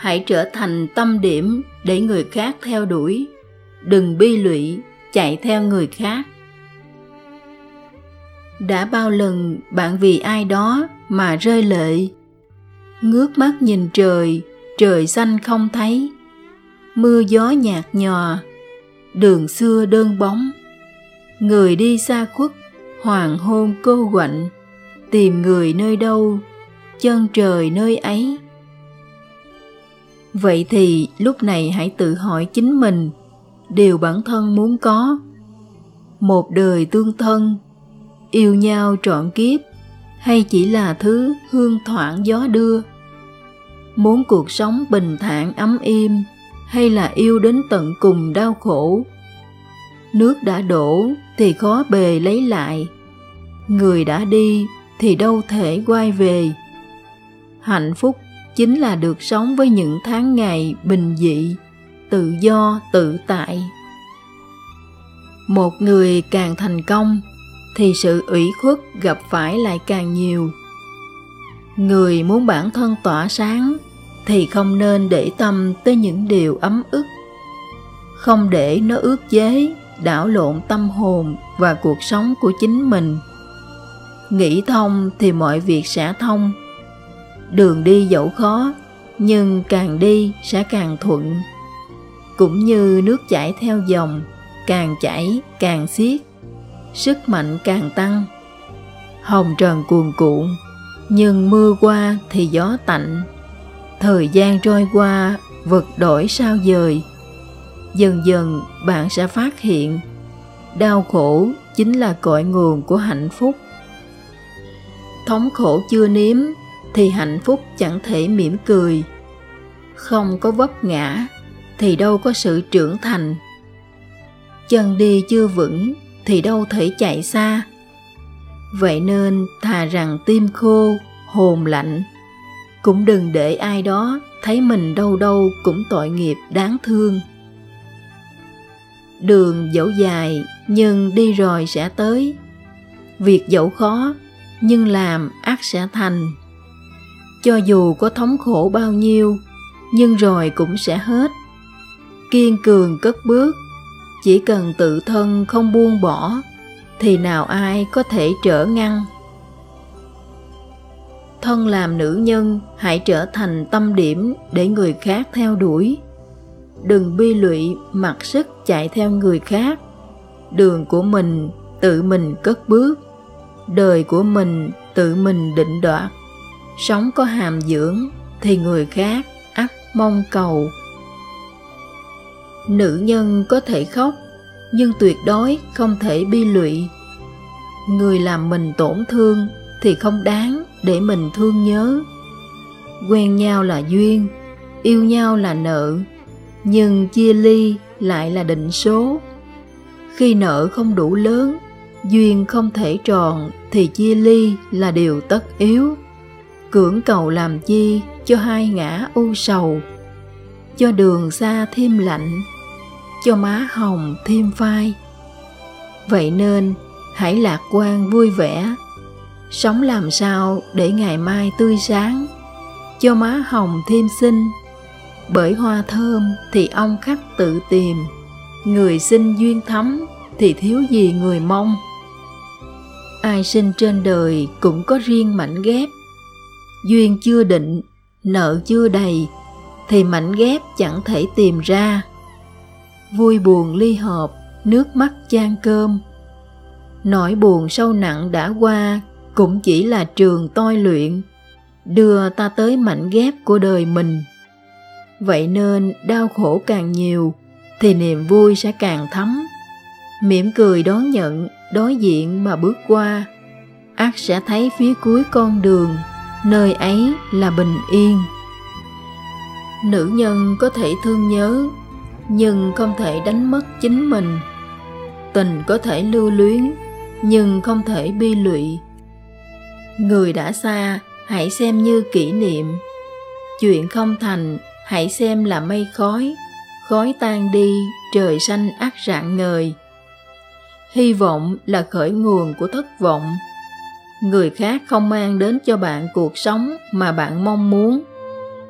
hãy trở thành tâm điểm để người khác theo đuổi. Đừng bi lụy, chạy theo người khác. Đã bao lần bạn vì ai đó mà rơi lệ. Ngước mắt nhìn trời trời xanh không thấy. Mưa gió nhạt nhòa đường xưa đơn bóng. Người đi xa khuất hoàng hôn cô quạnh. Tìm người nơi đâu chân trời nơi ấy vậy thì lúc này hãy tự hỏi chính mình điều bản thân muốn có. Một đời tương thân, yêu nhau trọn kiếp, hay chỉ là thứ hương thoảng gió đưa. Muốn cuộc sống bình thản ấm im hay là yêu đến tận cùng đau khổ. Nước đã đổ thì khó bề lấy lại, người đã đi thì đâu thể quay về. Hạnh phúc chính là được sống với những tháng ngày bình dị, tự do, tự tại. Một người càng thành công, thì sự ủy khuất gặp phải lại càng nhiều. Người muốn bản thân tỏa sáng, thì không nên để tâm tới những điều ấm ức. Không để nó ước chế, đảo lộn tâm hồn và cuộc sống của chính mình. Nghĩ thông thì mọi việc sẽ thông đường đi dẫu khó, nhưng càng đi sẽ càng thuận. Cũng như nước chảy theo dòng, càng chảy càng xiết, sức mạnh càng tăng. Hồng trần cuồn cuộn, nhưng mưa qua thì gió tạnh. Thời gian trôi qua, vật đổi sao dời. Dần dần bạn sẽ phát hiện, đau khổ chính là cội nguồn của hạnh phúc. Thống khổ chưa nếm thì hạnh phúc chẳng thể mỉm cười. Không có vấp ngã, thì đâu có sự trưởng thành. Chân đi chưa vững, thì đâu thể chạy xa. Vậy nên thà rằng tim khô, hồn lạnh. Cũng đừng để ai đó thấy mình đâu đâu cũng tội nghiệp, đáng thương. Đường dẫu dài, nhưng đi rồi sẽ tới. Việc dẫu khó, nhưng làm ác sẽ thành cho dù có thống khổ bao nhiêu, nhưng rồi cũng sẽ hết. Kiên cường cất bước, chỉ cần tự thân không buông bỏ, thì nào ai có thể trở ngăn? Thân làm nữ nhân, hãy trở thành tâm điểm để người khác theo đuổi. Đừng bi lụy mặc sức chạy theo người khác. Đường của mình tự mình cất bước. Đời của mình tự mình định đoạt sống có hàm dưỡng thì người khác ắt mong cầu. Nữ nhân có thể khóc, nhưng tuyệt đối không thể bi lụy. Người làm mình tổn thương thì không đáng để mình thương nhớ. Quen nhau là duyên, yêu nhau là nợ, nhưng chia ly lại là định số. Khi nợ không đủ lớn, duyên không thể tròn thì chia ly là điều tất yếu cưỡng cầu làm chi cho hai ngã u sầu, cho đường xa thêm lạnh, cho má hồng thêm phai. Vậy nên, hãy lạc quan vui vẻ, sống làm sao để ngày mai tươi sáng, cho má hồng thêm xinh. Bởi hoa thơm thì ông khách tự tìm, người sinh duyên thắm thì thiếu gì người mong. Ai sinh trên đời cũng có riêng mảnh ghép duyên chưa định, nợ chưa đầy, thì mảnh ghép chẳng thể tìm ra. Vui buồn ly hợp nước mắt chan cơm. Nỗi buồn sâu nặng đã qua, cũng chỉ là trường toi luyện, đưa ta tới mảnh ghép của đời mình. Vậy nên đau khổ càng nhiều, thì niềm vui sẽ càng thấm. Mỉm cười đón nhận, đối diện mà bước qua, ác sẽ thấy phía cuối con đường nơi ấy là bình yên. Nữ nhân có thể thương nhớ, nhưng không thể đánh mất chính mình. Tình có thể lưu luyến, nhưng không thể bi lụy. Người đã xa, hãy xem như kỷ niệm. Chuyện không thành, hãy xem là mây khói. Khói tan đi, trời xanh ắt rạng ngời. Hy vọng là khởi nguồn của thất vọng người khác không mang đến cho bạn cuộc sống mà bạn mong muốn.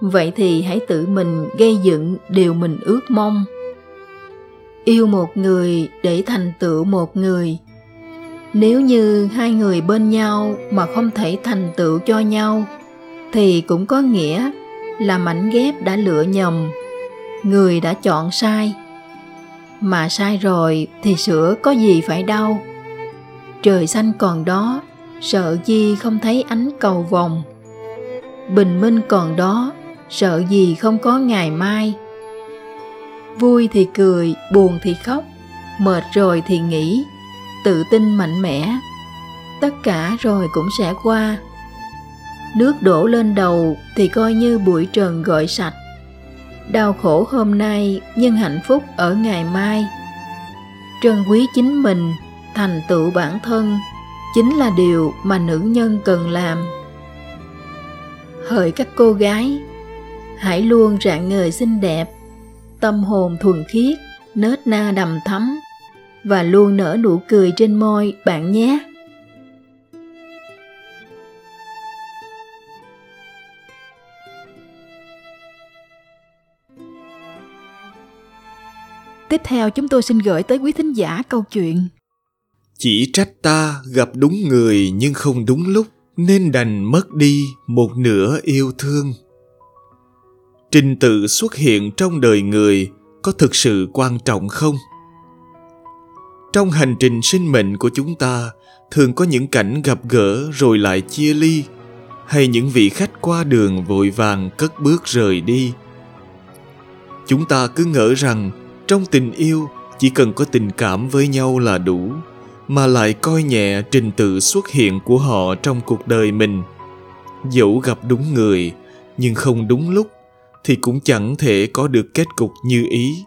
Vậy thì hãy tự mình gây dựng điều mình ước mong. Yêu một người để thành tựu một người. Nếu như hai người bên nhau mà không thể thành tựu cho nhau, thì cũng có nghĩa là mảnh ghép đã lựa nhầm. Người đã chọn sai. Mà sai rồi thì sửa có gì phải đau? Trời xanh còn đó sợ gì không thấy ánh cầu vồng bình minh còn đó, sợ gì không có ngày mai. Vui thì cười, buồn thì khóc, mệt rồi thì nghỉ tự tin mạnh mẽ, tất cả rồi cũng sẽ qua. Nước đổ lên đầu thì coi như bụi trần gội sạch. Đau khổ hôm nay, nhưng hạnh phúc ở ngày mai. Trân quý chính mình, thành tựu bản thân chính là điều mà nữ nhân cần làm. Hỡi các cô gái, hãy luôn rạng ngời xinh đẹp, tâm hồn thuần khiết, nết na đầm thắm, và luôn nở nụ cười trên môi bạn nhé. Tiếp theo, chúng tôi xin gửi tới quý thính giả câu chuyện. Chỉ trách ta gặp đúng người nhưng không đúng lúc, Nên đành mất đi một nửa yêu thương Trình tự xuất hiện trong đời người có thực sự quan trọng không? Trong hành trình sinh mệnh của chúng ta, thường có những cảnh gặp gỡ rồi lại chia ly, hay những vị khách qua đường vội vàng cất bước rời đi. Chúng ta cứ ngỡ rằng trong tình yêu, chỉ cần có tình cảm với nhau là đủ mà lại coi nhẹ trình tự xuất hiện của họ trong cuộc đời mình. Dẫu gặp đúng người, nhưng không đúng lúc, thì cũng chẳng thể có được kết cục như ý.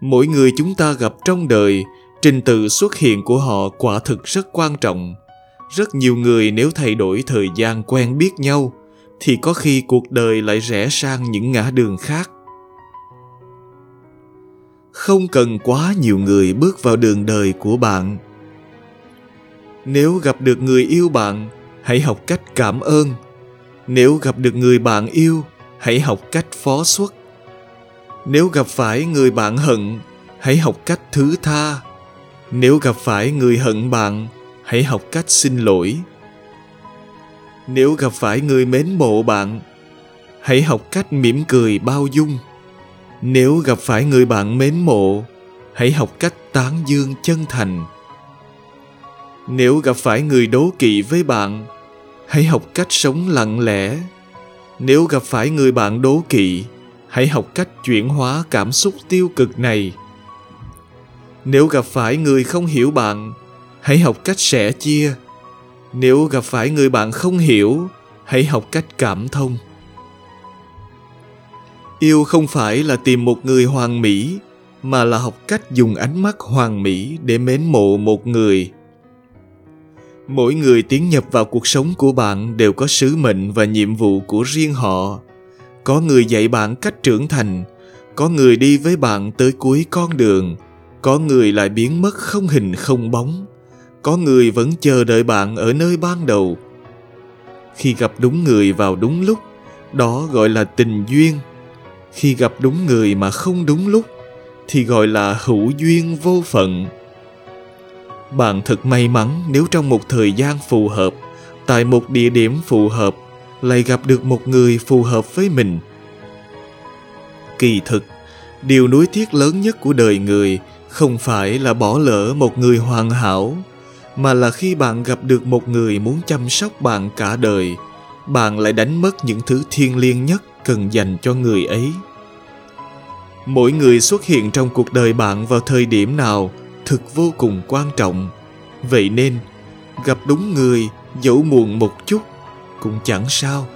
Mỗi người chúng ta gặp trong đời, trình tự xuất hiện của họ quả thực rất quan trọng. Rất nhiều người nếu thay đổi thời gian quen biết nhau, thì có khi cuộc đời lại rẽ sang những ngã đường khác không cần quá nhiều người bước vào đường đời của bạn. Nếu gặp được người yêu bạn, hãy học cách cảm ơn. Nếu gặp được người bạn yêu, hãy học cách phó xuất. Nếu gặp phải người bạn hận, hãy học cách thứ tha. Nếu gặp phải người hận bạn, hãy học cách xin lỗi. Nếu gặp phải người mến mộ bạn, hãy học cách mỉm cười bao dung nếu gặp phải người bạn mến mộ, hãy học cách tán dương chân thành. Nếu gặp phải người đố kỵ với bạn, hãy học cách sống lặng lẽ. Nếu gặp phải người bạn đố kỵ, hãy học cách chuyển hóa cảm xúc tiêu cực này. Nếu gặp phải người không hiểu bạn, hãy học cách sẻ chia. Nếu gặp phải người bạn không hiểu, hãy học cách cảm thông yêu không phải là tìm một người hoàn mỹ, mà là học cách dùng ánh mắt hoàn mỹ để mến mộ một người. Mỗi người tiến nhập vào cuộc sống của bạn đều có sứ mệnh và nhiệm vụ của riêng họ. Có người dạy bạn cách trưởng thành, có người đi với bạn tới cuối con đường, có người lại biến mất không hình không bóng, có người vẫn chờ đợi bạn ở nơi ban đầu. Khi gặp đúng người vào đúng lúc, đó gọi là tình duyên khi gặp đúng người mà không đúng lúc, thì gọi là hữu duyên vô phận. Bạn thật may mắn nếu trong một thời gian phù hợp, tại một địa điểm phù hợp, lại gặp được một người phù hợp với mình. Kỳ thực, điều nuối tiếc lớn nhất của đời người không phải là bỏ lỡ một người hoàn hảo, mà là khi bạn gặp được một người muốn chăm sóc bạn cả đời, bạn lại đánh mất những thứ thiêng liêng nhất cần dành cho người ấy. Mỗi người xuất hiện trong cuộc đời bạn vào thời điểm nào thực vô cùng quan trọng. Vậy nên, gặp đúng người, dẫu muộn một chút, cũng chẳng sao.